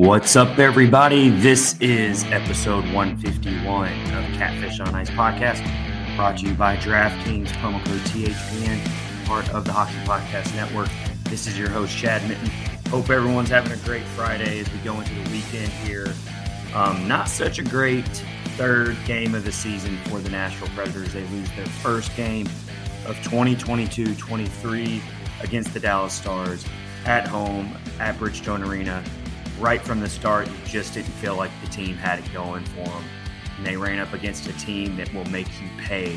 What's up, everybody? This is episode 151 of Catfish on Ice podcast, brought to you by DraftKings, promo code THPN, part of the Hockey Podcast Network. This is your host, Chad Minton. Hope everyone's having a great Friday as we go into the weekend here. Um, not such a great third game of the season for the Nashville Predators. They lose their first game of 2022 23 against the Dallas Stars at home at Bridgestone Arena right from the start, you just didn't feel like the team had it going for them. And they ran up against a team that will make you pay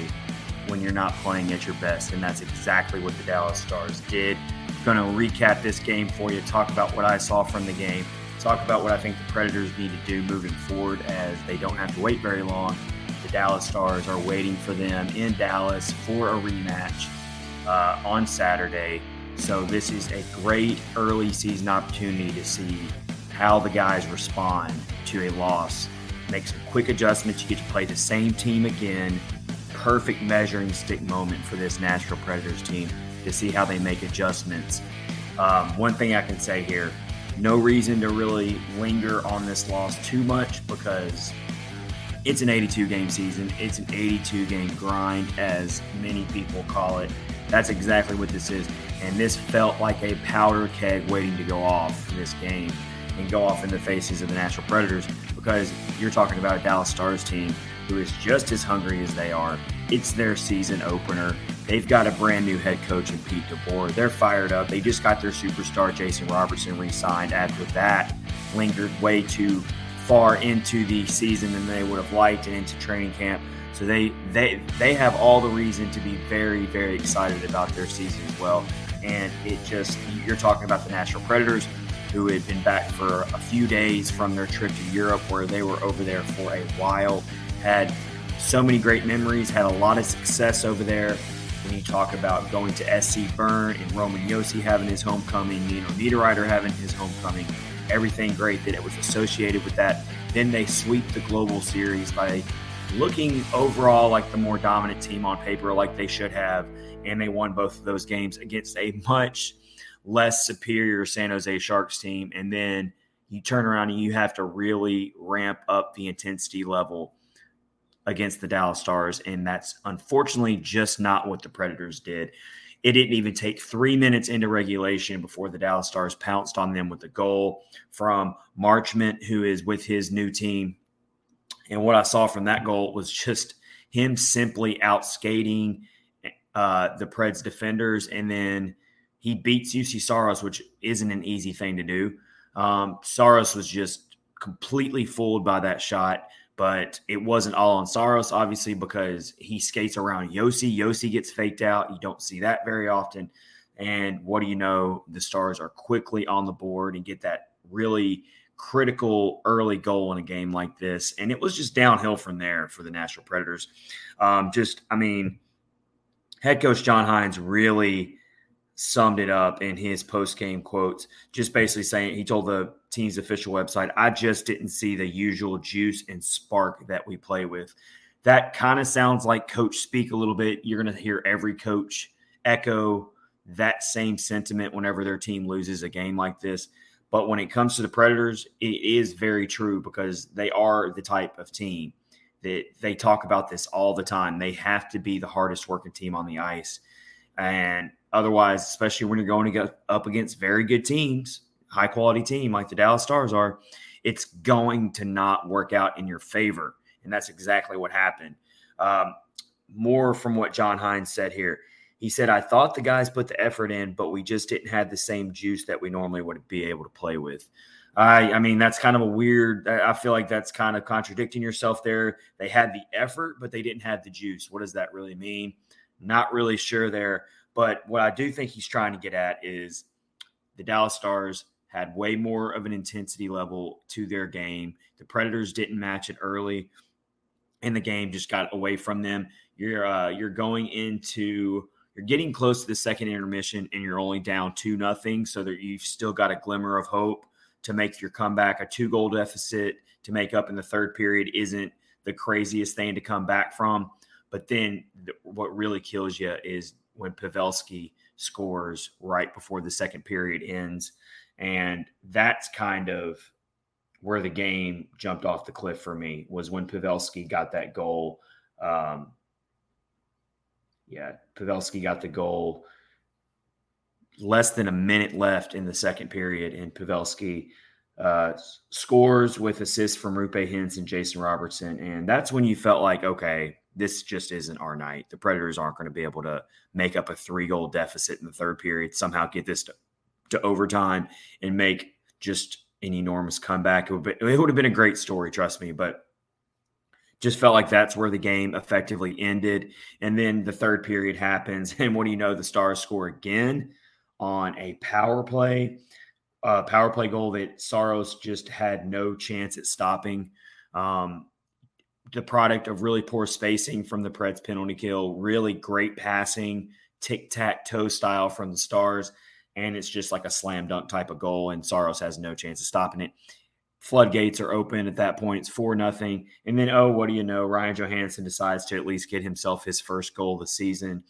when you're not playing at your best. And that's exactly what the Dallas Stars did. Going to recap this game for you, talk about what I saw from the game, talk about what I think the Predators need to do moving forward as they don't have to wait very long. The Dallas Stars are waiting for them in Dallas for a rematch uh, on Saturday. So this is a great early season opportunity to see how the guys respond to a loss. Make some quick adjustments. You get to play the same team again. Perfect measuring stick moment for this Nashville Predators team to see how they make adjustments. Um, one thing I can say here no reason to really linger on this loss too much because it's an 82 game season. It's an 82 game grind, as many people call it. That's exactly what this is. And this felt like a powder keg waiting to go off this game and go off in the faces of the Nashville Predators because you're talking about a Dallas Stars team who is just as hungry as they are. It's their season opener. They've got a brand new head coach in Pete DeBoer. They're fired up. They just got their superstar Jason Robertson re-signed. After that, lingered way too far into the season than they would have liked and into training camp. So they they they have all the reason to be very very excited about their season as well. And it just you're talking about the Nashville Predators who had been back for a few days from their trip to Europe, where they were over there for a while, had so many great memories, had a lot of success over there. When you talk about going to SC Bern and Roman Josi having his homecoming, Nino Niederreiter having his homecoming, everything great that it was associated with that. Then they sweep the global series by looking overall like the more dominant team on paper, like they should have, and they won both of those games against a much less superior San Jose Sharks team. And then you turn around and you have to really ramp up the intensity level against the Dallas Stars. And that's unfortunately just not what the Predators did. It didn't even take three minutes into regulation before the Dallas Stars pounced on them with a goal from Marchment, who is with his new team. And what I saw from that goal was just him simply outskating uh, the Preds defenders and then he beats Juuse Saros, which isn't an easy thing to do. Um, Saros was just completely fooled by that shot, but it wasn't all on Saros, obviously, because he skates around Josi. Josi gets faked out. You don't see that very often. And what do you know? The Stars are quickly on the board and get that really critical early goal in a game like this. And it was just downhill from there for the Nashville Predators. Um, just, I mean, head coach John Hynes really summed it up in his post game quotes, just basically saying he told the team's official website, I just didn't see the usual juice and spark that we play with. That kind of sounds like coach speak a little bit. You're going to hear every coach echo that same sentiment whenever their team loses a game like this. But when it comes to the Predators, it is very true because they are the type of team that they talk about this all the time. They have to be the hardest working team on the ice. And Otherwise, especially when you're going to get up against very good teams, high quality team like the Dallas Stars are, it's going to not work out in your favor. And that's exactly what happened. Um, more from what John Hynes said here. He said, I thought the guys put the effort in, but we just didn't have the same juice that we normally would be able to play with. I, I mean, that's kind of a weird. I feel like that's kind of contradicting yourself there. They had the effort, but they didn't have the juice. What does that really mean? Not really sure there. But what I do think he's trying to get at is the Dallas Stars had way more of an intensity level to their game. The Predators didn't match it early, and the game just got away from them. You're uh, you're going into you're getting close to the second intermission, and you're only down two nothing, so that you've still got a glimmer of hope to make your comeback. A two goal deficit to make up in the third period isn't the craziest thing to come back from. But then what really kills you is when Pavelski scores right before the second period ends. And that's kind of where the game jumped off the cliff for me was when Pavelski got that goal. Um, yeah, Pavelski got the goal less than a minute left in the second period, and Pavelski uh, scores with assists from Roope Hintz and Jason Robertson. And that's when you felt like, okay, this just isn't our night. The Predators aren't going to be able to make up a three goal deficit in the third period, somehow get this to, to overtime and make just an enormous comeback. It would, be, it would have been a great story, trust me, but just felt like that's where the game effectively ended. And then the third period happens. And what do you know? The Stars score again on a power play, a power play goal that Saros just had no chance at stopping. Um, the product of really poor spacing from the Preds penalty kill, really great passing, tic tac toe style from the Stars. And it's just like a slam dunk type of goal, and Saros has no chance of stopping it. Floodgates are open at that point. It's four nothing, and then oh, what do you know? Ryan Johansen decides to at least get himself his first goal of the season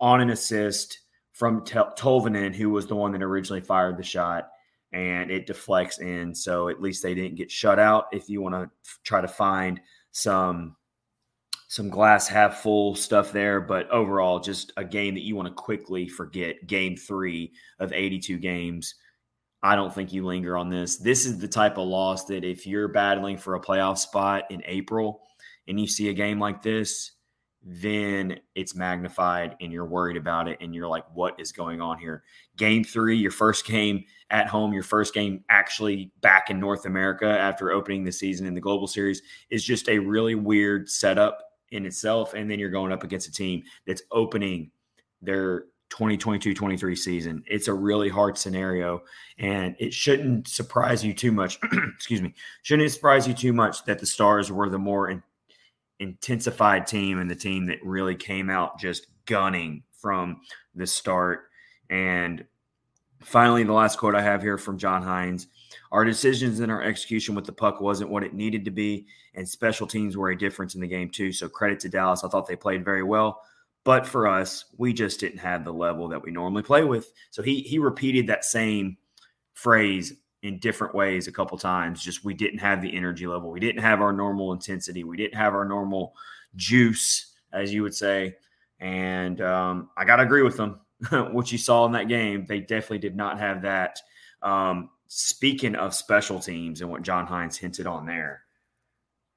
on an assist from Tolvanen, who was the one that originally fired the shot, and it deflects in. So at least they didn't get shut out. If you want to try to find some some glass half full stuff there, but overall, just a game that you want to quickly forget. Game three of 82 games. I don't think you linger on this. This is the type of loss that if you're battling for a playoff spot in April and you see a game like this, then it's magnified and you're worried about it and you're like, what is going on here? Game three, your first game at home, your first game actually back in North America after opening the season in the Global Series is just a really weird setup in itself. And then you're going up against a team that's opening their 2022 23 season. It's a really hard scenario and it shouldn't surprise you too much. excuse me. Shouldn't surprise you too much that the Stars were the more intensified team and the team that really came out just gunning from the start. And finally, the last quote I have here from John Hynes our decisions and our execution with the puck wasn't what it needed to be, and special teams were a difference in the game, too. So, credit to Dallas. I thought they played very well. But for us, we just didn't have the level that we normally play with. So he he repeated that same phrase in different ways a couple times. Just we didn't have the energy level. We didn't have our normal intensity. We didn't have our normal juice, as you would say. And um, I got to agree with them. what you saw in that game, they definitely did not have that. Um, speaking of special teams and what John Hynes hinted on there,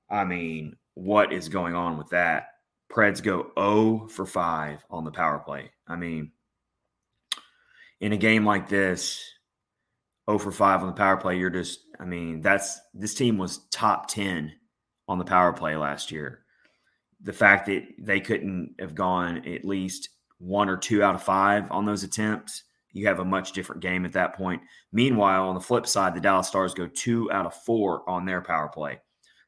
I mean, what is going on with that? Preds go 0 for 5 on the power play. I mean, in a game like this, 0 for 5 on the power play, you're just, I mean, that's this team was top 10 on the power play last year. The fact that they couldn't have gone at least one or two out of five on those attempts, you have a much different game at that point. Meanwhile, on the flip side, the Dallas Stars go two out of four on their power play.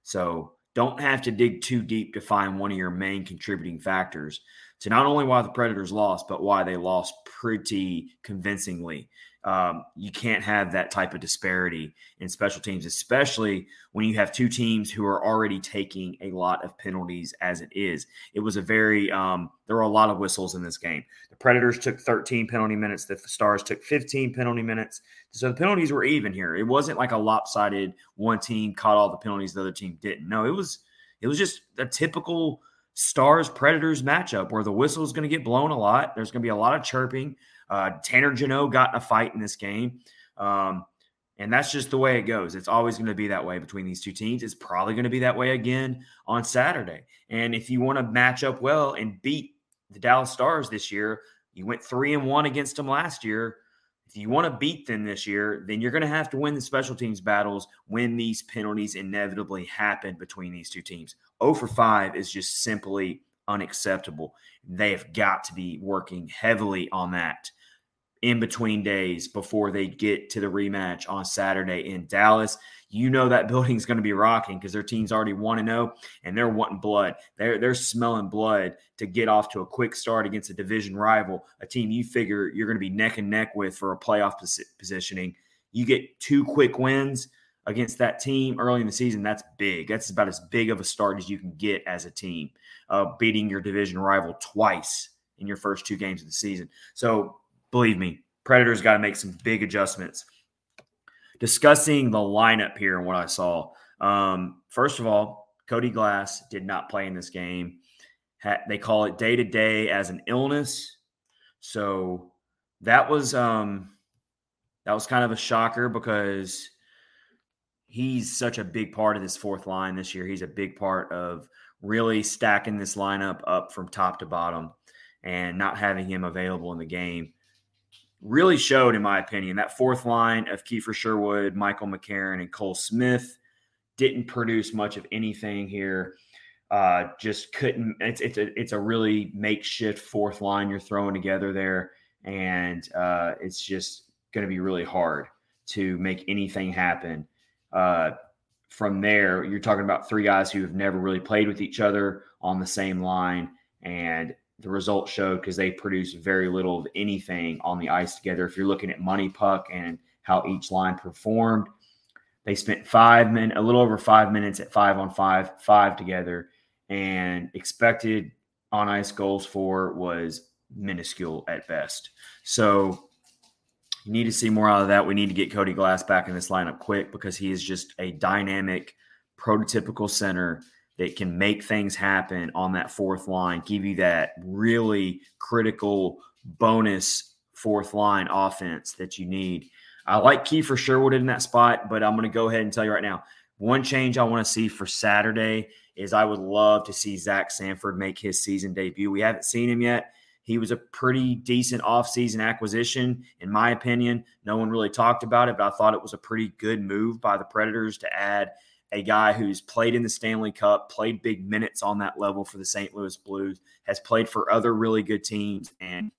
So don't have to dig too deep to find one of your main contributing factors to not only why the Predators lost, but why they lost pretty convincingly. Um, you can't have that type of disparity in special teams, especially when you have two teams who are already taking a lot of penalties as it is. It was a very, um, there were a lot of whistles in this game. The Predators took 13 penalty minutes, the Stars took 15 penalty minutes. So the penalties were even here. It wasn't like a lopsided one team caught all the penalties, the other team didn't. No, it was, it was just a typical Stars Predators matchup where the whistle is going to get blown a lot. There's going to be a lot of chirping. Uh, Tanner Jeannot got in a fight in this game. Um, and that's just the way it goes. It's always going to be that way between these two teams. It's probably going to be that way again on Saturday. And if you want to match up well and beat the Dallas Stars this year, you went three and one against them last year. If you want to beat them this year, then you're going to have to win the special teams battles when these penalties inevitably happen between these two teams. 0 for 5 is just simply unacceptable. They have got to be working heavily on that in between days before they get to the rematch on Saturday in Dallas. You know that building's going to be rocking because their team's already 1 to 0 and they're wanting blood. They're they're smelling blood to get off to a quick start against a division rival, a team you figure you're going to be neck and neck with for a playoff positioning. You get two quick wins against that team early in the season, that's big. That's about as big of a start as you can get as a team, uh, beating your division rival twice in your first two games of the season. So believe me, Predators got to make some big adjustments. Discussing the lineup here and what I saw. Um, first of all, Cody Glass did not play in this game. they call it day to day as an illness. So that was um, that was kind of a shocker because he's such a big part of this fourth line this year. He's a big part of really stacking this lineup up from top to bottom and not having him available in the game really showed, in my opinion, that fourth line of Kiefer Sherwood, Michael McCarron, and Cole Smith didn't produce much of anything here. Uh, just couldn't. It's it's a it's a really makeshift fourth line you're throwing together there, and uh, it's just going to be really hard to make anything happen. Uh, from there, you're talking about three guys who have never really played with each other on the same line, and the results showed because they produced very little of anything on the ice together. If you're looking at MoneyPuck and how each line performed, they spent five minutes, a little over five minutes at five on five, five together, and expected on ice goals for was minuscule at best. So you need to see more out of that. We need to get Cody Glass back in this lineup quick because he is just a dynamic, prototypical center that can make things happen on that fourth line, give you that really critical bonus fourth line offense that you need. I like Kiefer Sherwood in that spot, but I'm going to go ahead and tell you right now one change I want to see for Saturday is I would love to see Zach Sanford make his season debut. We haven't seen him yet. He was a pretty decent offseason acquisition, in my opinion. No one really talked about it, but I thought it was a pretty good move by the Predators to add a guy who's played in the Stanley Cup, played big minutes on that level for the St. Louis Blues, has played for other really good teams, and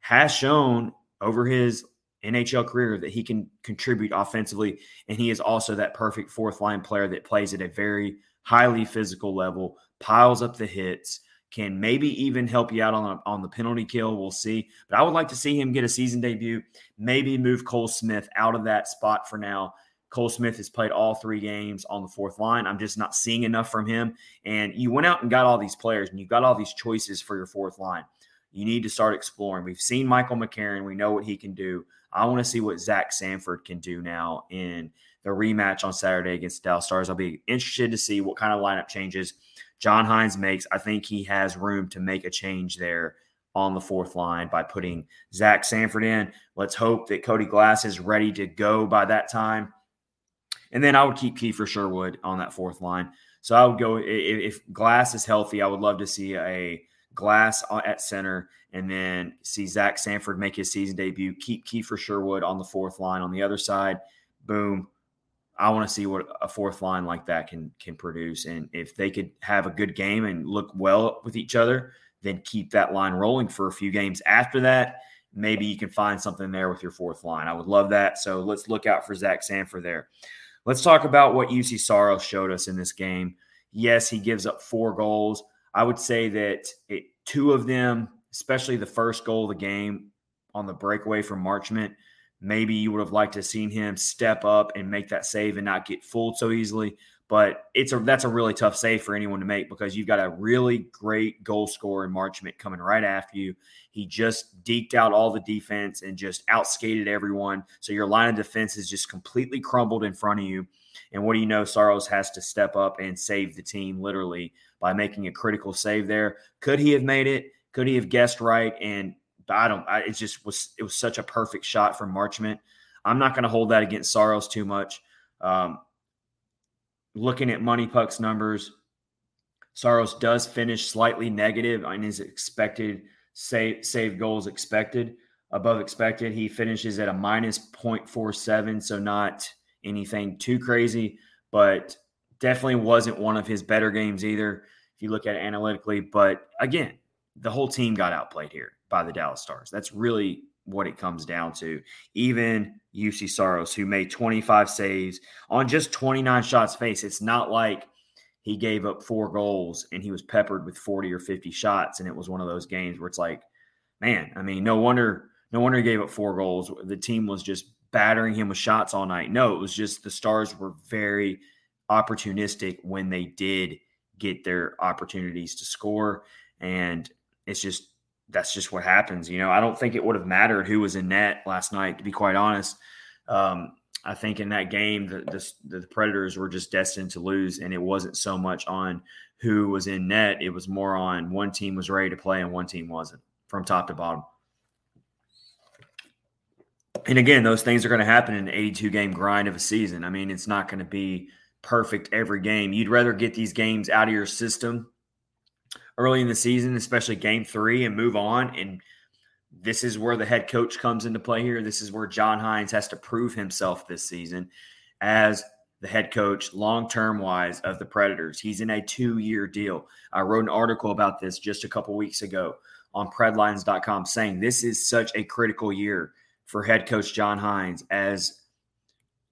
has shown over his NHL career that he can contribute offensively. And he is also that perfect fourth line player that plays at a very highly physical level, piles up the hits, can maybe even help you out on, on the penalty kill. We'll see. But I would like to see him get a season debut, maybe move Cole Smith out of that spot for now Cole Smith has played all three games on the fourth line. I'm just not seeing enough from him. And you went out and got all these players and you've got all these choices for your fourth line. You need to start exploring. We've seen Michael McCarron. We know what he can do. I want to see what Zach Sanford can do now in the rematch on Saturday against the Dallas Stars. I'll be interested to see what kind of lineup changes John Hynes makes. I think he has room to make a change there on the fourth line by putting Zach Sanford in. Let's hope that Cody Glass is ready to go by that time. And then I would keep Kiefer Sherwood on that fourth line. So I would go if, Glass is healthy, I would love to see a Glass at center and then see Zach Sanford make his season debut. Keep Kiefer Sherwood on the fourth line on the other side. Boom. I want to see what a fourth line like that can can produce. And if they could have a good game and look well with each other, then keep that line rolling for a few games after that. Maybe you can find something there with your fourth line. I would love that. So let's look out for Zach Sanford there. Let's talk about what Juuse Saros showed us in this game. Yes, he gives up four goals. I would say that it, two of them, especially the first goal of the game on the breakaway from Marchment, maybe you would have liked to have seen him step up and make that save and not get fooled so easily. But it's a that's a really tough save for anyone to make because you've got a really great goal scorer in Marchment coming right after you. He just deked out all the defense and just outskated everyone. So your line of defense is just completely crumbled in front of you. And what do you know? Saros has to step up and save the team literally by making a critical save there. Could he have made it? Could he have guessed right? And I don't. I, it just was. It was such a perfect shot from Marchment. I'm not going to hold that against Saros too much. Um, looking at MoneyPuck's numbers, Saros does finish slightly negative on his expected save, save goals expected above expected. He finishes at a minus 0.47, so not anything too crazy, but definitely wasn't one of his better games either. if you look at it analytically. But again, the whole team got outplayed here by the Dallas Stars. That's really what it comes down to. Even Juuse Saros, who made 25 saves on just 29 shots face, it's not like he gave up four goals and he was peppered with 40 or 50 shots. And it was one of those games where it's like, man, I mean, no wonder, no wonder he gave up four goals. The team was just battering him with shots all night. No, it was just the Stars were very opportunistic when they did get their opportunities to score. And it's just that's just what happens. You know, I don't think it would have mattered who was in net last night, to be quite honest. Um, I think in that game, the, the, the Predators were just destined to lose, and it wasn't so much on who was in net. It was more on one team was ready to play and one team wasn't, from top to bottom. And again, those things are going to happen in an 82 game grind of a season. I mean, it's not going to be perfect every game. You'd rather get these games out of your system early in the season, especially game three, and move on. And this is where the head coach comes into play here. This is where John Hynes has to prove himself this season as the head coach, long term wise, of the Predators. He's in a two year deal. I wrote an article about this just a couple weeks ago on predlines.com saying this is such a critical year for head coach John Hynes as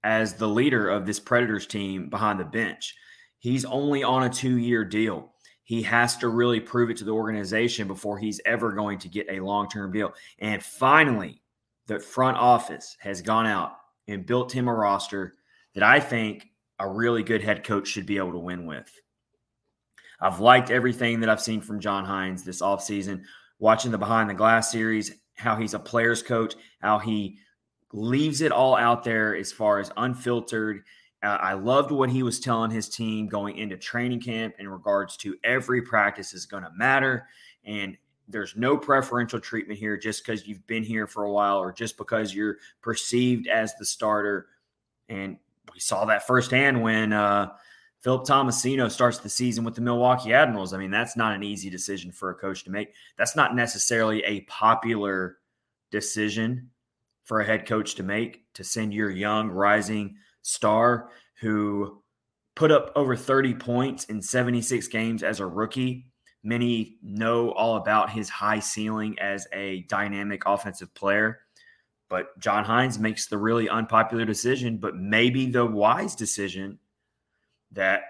as the leader of this Predators team behind the bench. He's only on a two year deal he has to really prove it to the organization before he's ever going to get a long term deal. And finally, the front office has gone out and built him a roster that I think a really good head coach should be able to win with. I've liked everything that I've seen from John Hynes this offseason, watching the Behind the Glass series, how he's a player's coach, how he leaves it all out there as far as unfiltered uh, I loved what he was telling his team going into training camp in regards to every practice is going to matter. And there's no preferential treatment here just because you've been here for a while or just because you're perceived as the starter. And we saw that firsthand when uh, Philip Tomasino starts the season with the Milwaukee Admirals. I mean, that's not an easy decision for a coach to make. That's not necessarily a popular decision for a head coach to make to send your young, rising – star who put up over 30 points in 76 games as a rookie. Many know all about his high ceiling as a dynamic offensive player. But John Hynes makes the really unpopular decision, but maybe the wise decision that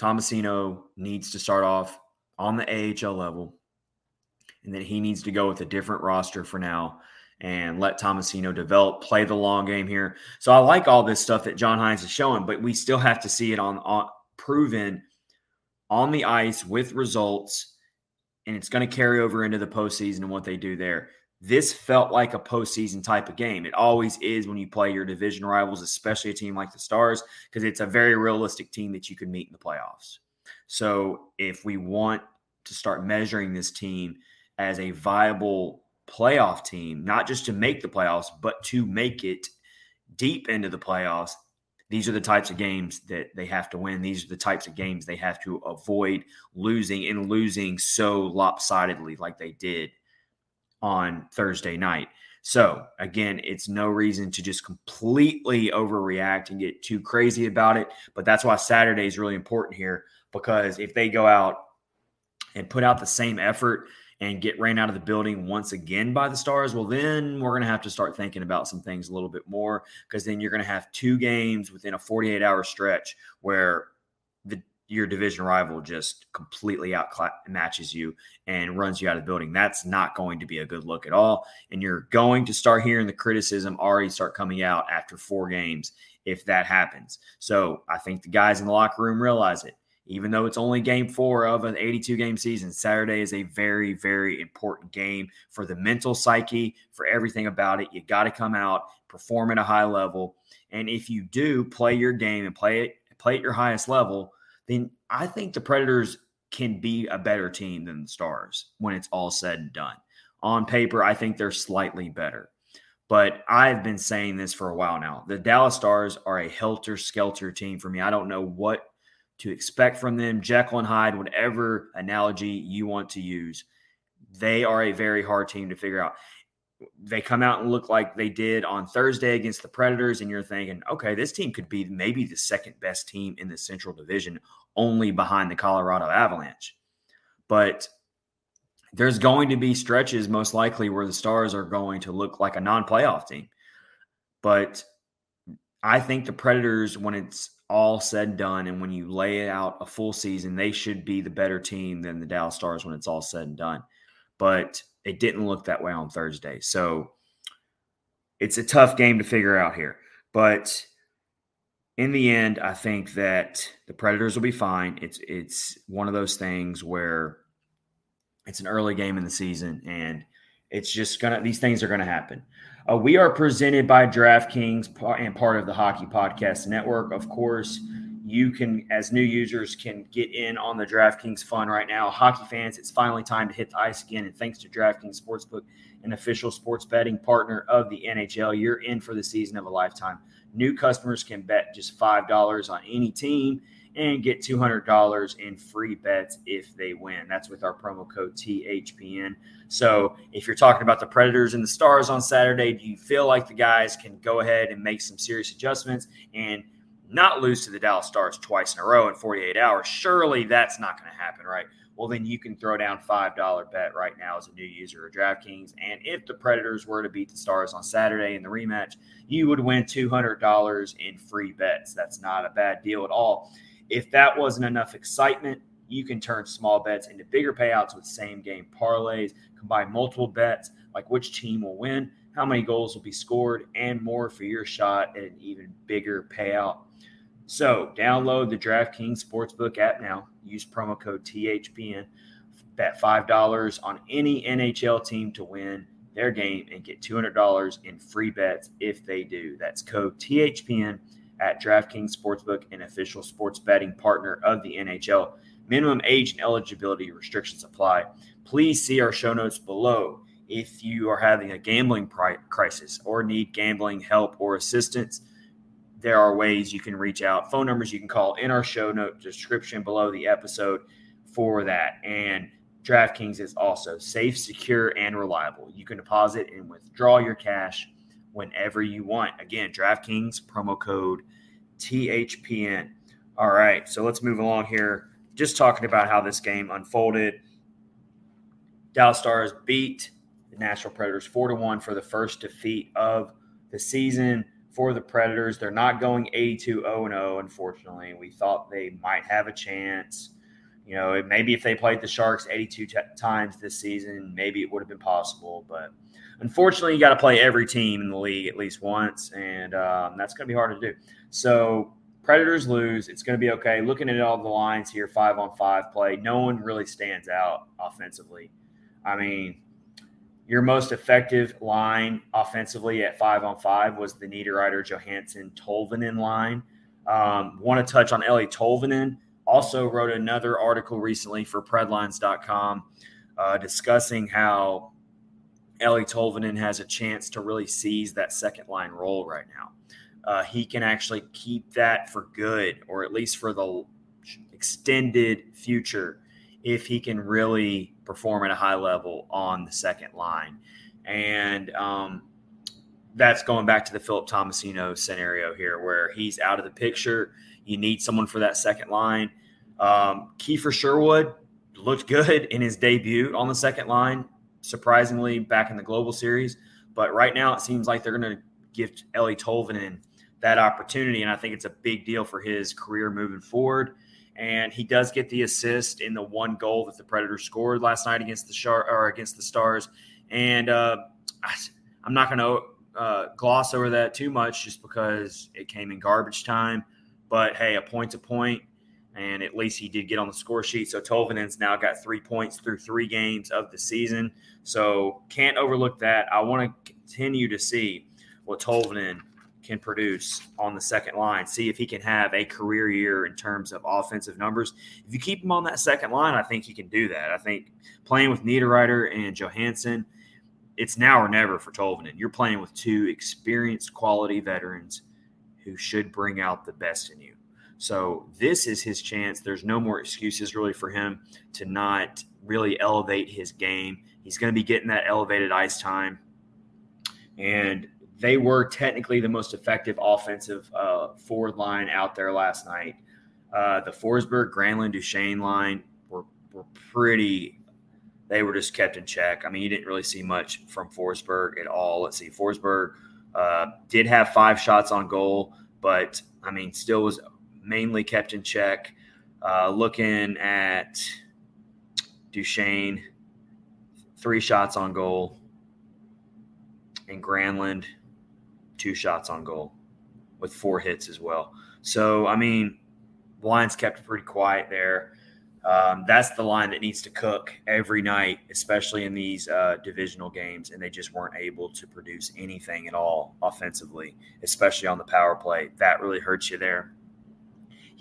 Tomasino needs to start off on the AHL level and that he needs to go with a different roster for now and let Tomasino develop, play the long game here. So I like all this stuff that John Hynes is showing, but we still have to see it on, on proven on the ice with results, and it's going to carry over into the postseason and what they do there. This felt like a postseason type of game. It always is when you play your division rivals, especially a team like the Stars, because it's a very realistic team that you can meet in the playoffs. So if we want to start measuring this team as a viable playoff team, not just to make the playoffs, but to make it deep into the playoffs, these are the types of games that they have to win. These are the types of games they have to avoid losing and losing so lopsidedly like they did on Thursday night. So, again, it's no reason to just completely overreact and get too crazy about it. But that's why Saturday is really important here because if they go out and put out the same effort and get ran out of the building once again by the Stars, well, then we're going to have to start thinking about some things a little bit more because then you're going to have two games within a 48 hour stretch where the your division rival just completely outmatches you and runs you out of the building. That's not going to be a good look at all. And you're going to start hearing the criticism already start coming out after four games if that happens. So I think the guys in the locker room realize it even though it's only game four of an 82 game season, Saturday is a very, very important game for the mental psyche, for everything about it. You got to come out, perform at a high level. And if you do play your game and play it, play at your highest level, then I think the Predators can be a better team than the Stars when it's all said and done. On paper, I think they're slightly better. But I've been saying this for a while now. The Dallas Stars are a helter skelter team for me. I don't know what to expect from them. Jekyll and Hyde, whatever analogy you want to use, they are a very hard team to figure out. they come out and look like they did on Thursday against the Predators, and you're thinking, okay, this team could be maybe the second best team in the Central Division, only behind the Colorado Avalanche. But there's going to be stretches, most likely, where the Stars are going to look like a non playoff team. But I think the Predators, when it's all said and done, and when you lay it out a full season, they should be the better team than the Dallas Stars when it's all said and done. But it didn't look that way on Thursday. So it's a tough game to figure out here. But in the end, I think that the Predators will be fine. It's it's one of those things where it's an early game in the season, and it's just gonna these things are gonna happen. Uh, we are presented by DraftKings and part of the Hockey Podcast Network. Of course, you can, as new users, can get in on the DraftKings fun right now. Hockey fans, it's finally time to hit the ice again. And thanks to DraftKings Sportsbook, an official sports betting partner of the NHL, you're in for the season of a lifetime. New customers can bet just $5 on any team and get $200 in free bets if they win. That's with our promo code THPN. So if you're talking about the Predators and the Stars on Saturday, do you feel like the guys can go ahead and make some serious adjustments and not lose to the Dallas Stars twice in a row in 48 hours? Surely that's not going to happen, right? Well, then you can throw down $5 bet right now as a new user of DraftKings. And if the Predators were to beat the Stars on Saturday in the rematch, you would win $200 in free bets. That's not a bad deal at all. If that wasn't enough excitement, you can turn small bets into bigger payouts with same game parlays, combine multiple bets like which team will win, how many goals will be scored, and more for your shot at an even bigger payout. So, download the DraftKings Sportsbook app now. Use promo code THPN. Bet $5 on any NHL team to win their game and get $200 in free bets if they do. That's code THPN at DraftKings Sportsbook, an official sports betting partner of the NHL. Minimum age and eligibility restrictions apply. Please see our show notes below if you are having a gambling crisis or need gambling help or assistance. There are ways you can reach out, phone numbers you can call in our show note description below the episode for that. And DraftKings is also safe, secure, and reliable. You can deposit and withdraw your cash whenever you want. Again, DraftKings promo code THPN. All right, so let's move along here. Just talking about how this game unfolded. Dallas Stars beat the Nashville Predators 4 to 1 for the first defeat of the season for the Predators. They're not going 82 0 0, unfortunately. We thought they might have a chance. You know, maybe if they played the Sharks 82 t- times this season, maybe it would have been possible. But unfortunately, you got to play every team in the league at least once, and um, that's going to be hard to do. So Predators lose. It's going to be okay. Looking at all the lines here, five on five play, no one really stands out offensively. I mean, your most effective line offensively at five on five was the Niederreiter Johansen Tolvanen line. Um, Want to touch on Eeli Tolvanen? Also wrote another article recently for Predlines.com uh, discussing how Eeli Tolvanen has a chance to really seize that second line role right now uh, he can actually keep that for good, or at least for the extended future, if he can really perform at a high level on the second line. And um, that's going back to the Philip Tomasino scenario here, where he's out of the picture. You need someone for that second line. Um, Kiefer Sherwood looked good in his debut on the second line, surprisingly back in the Global Series. But right now, it seems like they're going to give Eeli Tolvanen that opportunity. And I think it's a big deal for his career moving forward. And he does get the assist in the one goal that the Predators scored last night against the Shark or against the Stars. And uh, I'm not going to uh, gloss over that too much just because it came in garbage time. But hey, a point to point, and at least he did get on the score sheet. So Tolvanen's now got three points through three games of the season. So can't overlook that. I want to continue to see what Tolvanen can produce on the second line. See if he can have a career year in terms of offensive numbers. If you keep him on that second line, I think he can do that. I think playing with Niederreiter and Johansen, it's now or never for Tolvanen. You're playing with two experienced quality veterans who should bring out the best in you. So this is his chance. There's no more excuses really for him to not really elevate his game. He's going to be getting that elevated ice time and they were technically the most effective offensive uh, forward line out there last night. Uh, the Forsberg, Granlund, Duchene line were were pretty. They were just kept in check. I mean, you didn't really see much from Forsberg at all. Let's see, Forsberg uh, did have five shots on goal, but I mean, still was mainly kept in check. Uh, looking at Duchene, three shots on goal, and Granlund, two shots on goal with four hits as well. So, I mean, the line's kept pretty quiet there. Um, that's the line that needs to cook every night, especially in these uh, divisional games. And they just weren't able to produce anything at all offensively, especially on the power play. That really hurts you there.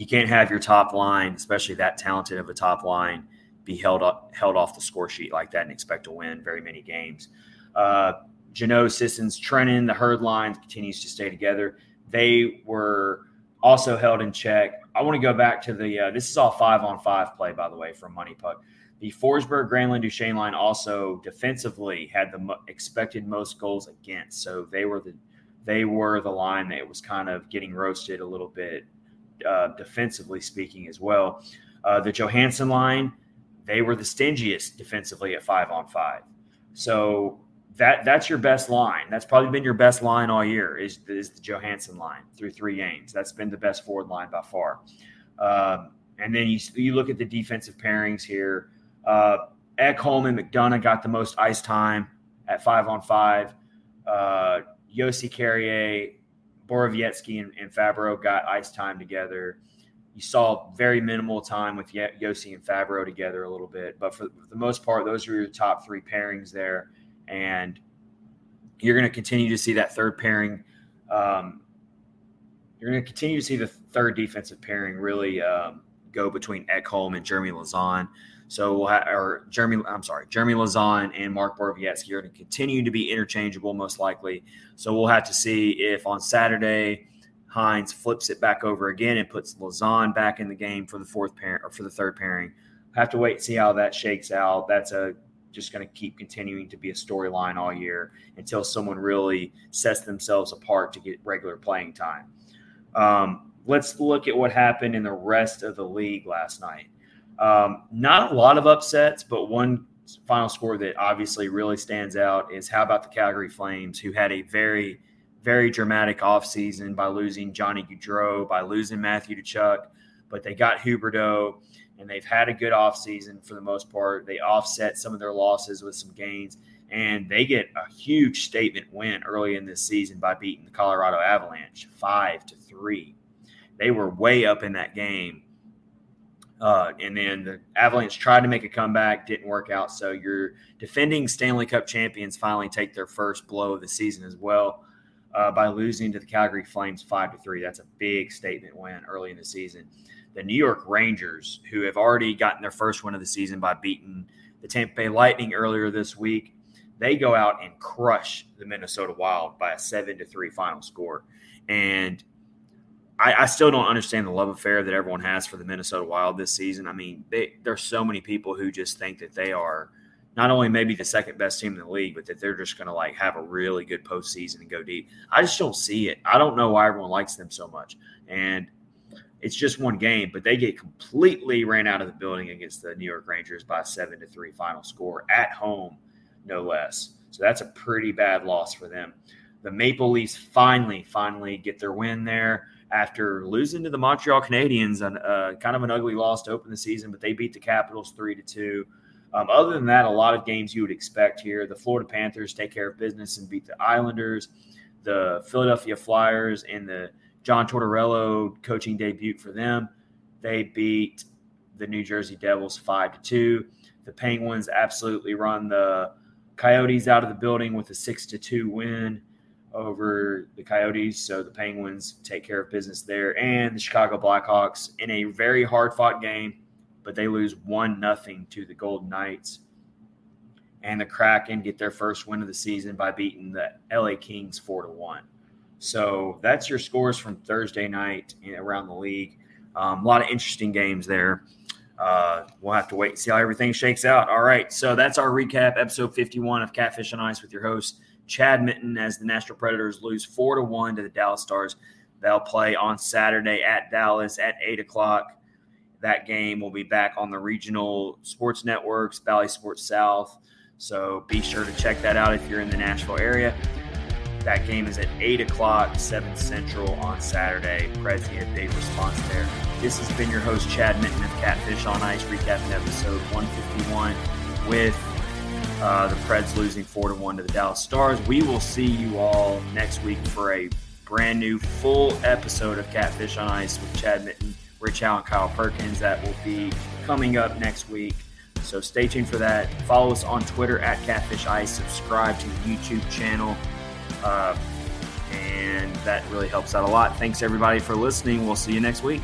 You can't have your top line, especially that talented of a top line, be held up, held off the score sheet like that and expect to win very many games. Uh, Jeannot, Sissons, Trenin, the herd line continues to stay together. They were also held in check. I want to go back to the. Uh, this is all five on five play, by the way, from MoneyPuck. The Forsberg, Granlund, Duchene line also defensively had the mo- expected most goals against. So they were the they were the line that was kind of getting roasted a little bit uh, defensively speaking as well. Uh, the Johansen line, they were the stingiest defensively at five on five. So that that's your best line. That's probably been your best line all year. Is is the Johansen line through three games? That's been the best forward line by far. Um, and then you you look at the defensive pairings here. Uh, Ekholm and McDonagh got the most ice time at five on five. Uh, Josi Carrier, Borowiecki, and, and Fabbro got ice time together. You saw very minimal time with Josi and Fabbro together a little bit, but for the most part, those are your top three pairings there and you're going to continue to see that third pairing. Um, you're going to continue to see the third defensive pairing really um, go between Ekholm and Jeremy Lauzon. So we'll have, or Jeremy, I'm sorry, Jeremy Lauzon and Mark Borowiecki are going to continue to be interchangeable, most likely. So we'll have to see if on Saturday Hynes flips it back over again and puts Lauzon back in the game for the fourth parent or for the third pairing. Have to wait and see how that shakes out. That's a just going to keep continuing to be a storyline all year until someone really sets themselves apart to get regular playing time. Um, let's look at what happened in the rest of the league last night. Um, not a lot of upsets, but one final score that obviously really stands out is how about the Calgary Flames, who had a very, very dramatic offseason by losing Johnny Gaudreau, by losing Matthew Tkachuk, but they got Huberdeau and they've had a good offseason for the most part. They offset some of their losses with some gains, and they get a huge statement win early in this season by beating the Colorado Avalanche five to three. They were way up in that game. Uh, and then the Avalanche tried to make a comeback, didn't work out. So your defending Stanley Cup champions finally take their first blow of the season as well uh, by losing to the Calgary Flames five to three. That's a big statement win early in the season the New York Rangers, who have already gotten their first win of the season by beating the Tampa Bay Lightning earlier this week, they go out and crush the Minnesota Wild by a seven to three final score. And I, I, still don't understand the love affair that everyone has for the Minnesota Wild this season. I mean, they, there's so many people who just think that they are not only maybe the second best team in the league, but that they're just going to like have a really good postseason and go deep. I just don't see it. I don't know why everyone likes them so much. And it's just one game, but they get completely ran out of the building against the New York Rangers by seven to three final score at home, no less. So that's a pretty bad loss for them. The Maple Leafs finally, finally get their win there after losing to the Montreal Canadiens, and uh, kind of an ugly loss to open the season, but they beat the Capitals three to two. Um, other than that, a lot of games you would expect here. The Florida Panthers take care of business and beat the Islanders. The Philadelphia Flyers and the John Tortorella coaching debut for them. They beat the New Jersey Devils five to two. The Penguins absolutely run the Coyotes out of the building with a six to two win over the Coyotes. So the Penguins take care of business there, and the Chicago Blackhawks in a very hard fought game, but they lose one nothing to the Golden Knights. And the Kraken get their first win of the season by beating the LA Kings four to one. So that's your scores from Thursday night around the league. Um, a lot of interesting games there. Uh, we'll have to wait and see how everything shakes out. All right. So that's our recap, episode 51 of Catfish on Ice with your host, Chad Minton as the Nashville Predators lose four to one to the Dallas Stars. They'll play on Saturday at Dallas at eight o'clock. That game will be back on the regional sports networks, Bally Sports South. So be sure to check that out if you're in the Nashville area. That game is at 8 o'clock, 7 Central on Saturday. Prezi, a big response there. This has been your host, Chad Minton of Catfish on Ice, recapping episode 151 with uh, the Preds losing 4 to 1 to the Dallas Stars. We will see you all next week for a brand new full episode of Catfish on Ice with Chad Minton, Rich Allen, Kyle Perkins. That will be coming up next week. So stay tuned for that. Follow us on Twitter at Catfish Ice. Subscribe to the YouTube channel. Uh, and that really helps out a lot. Thanks everybody for listening. We'll see you next week.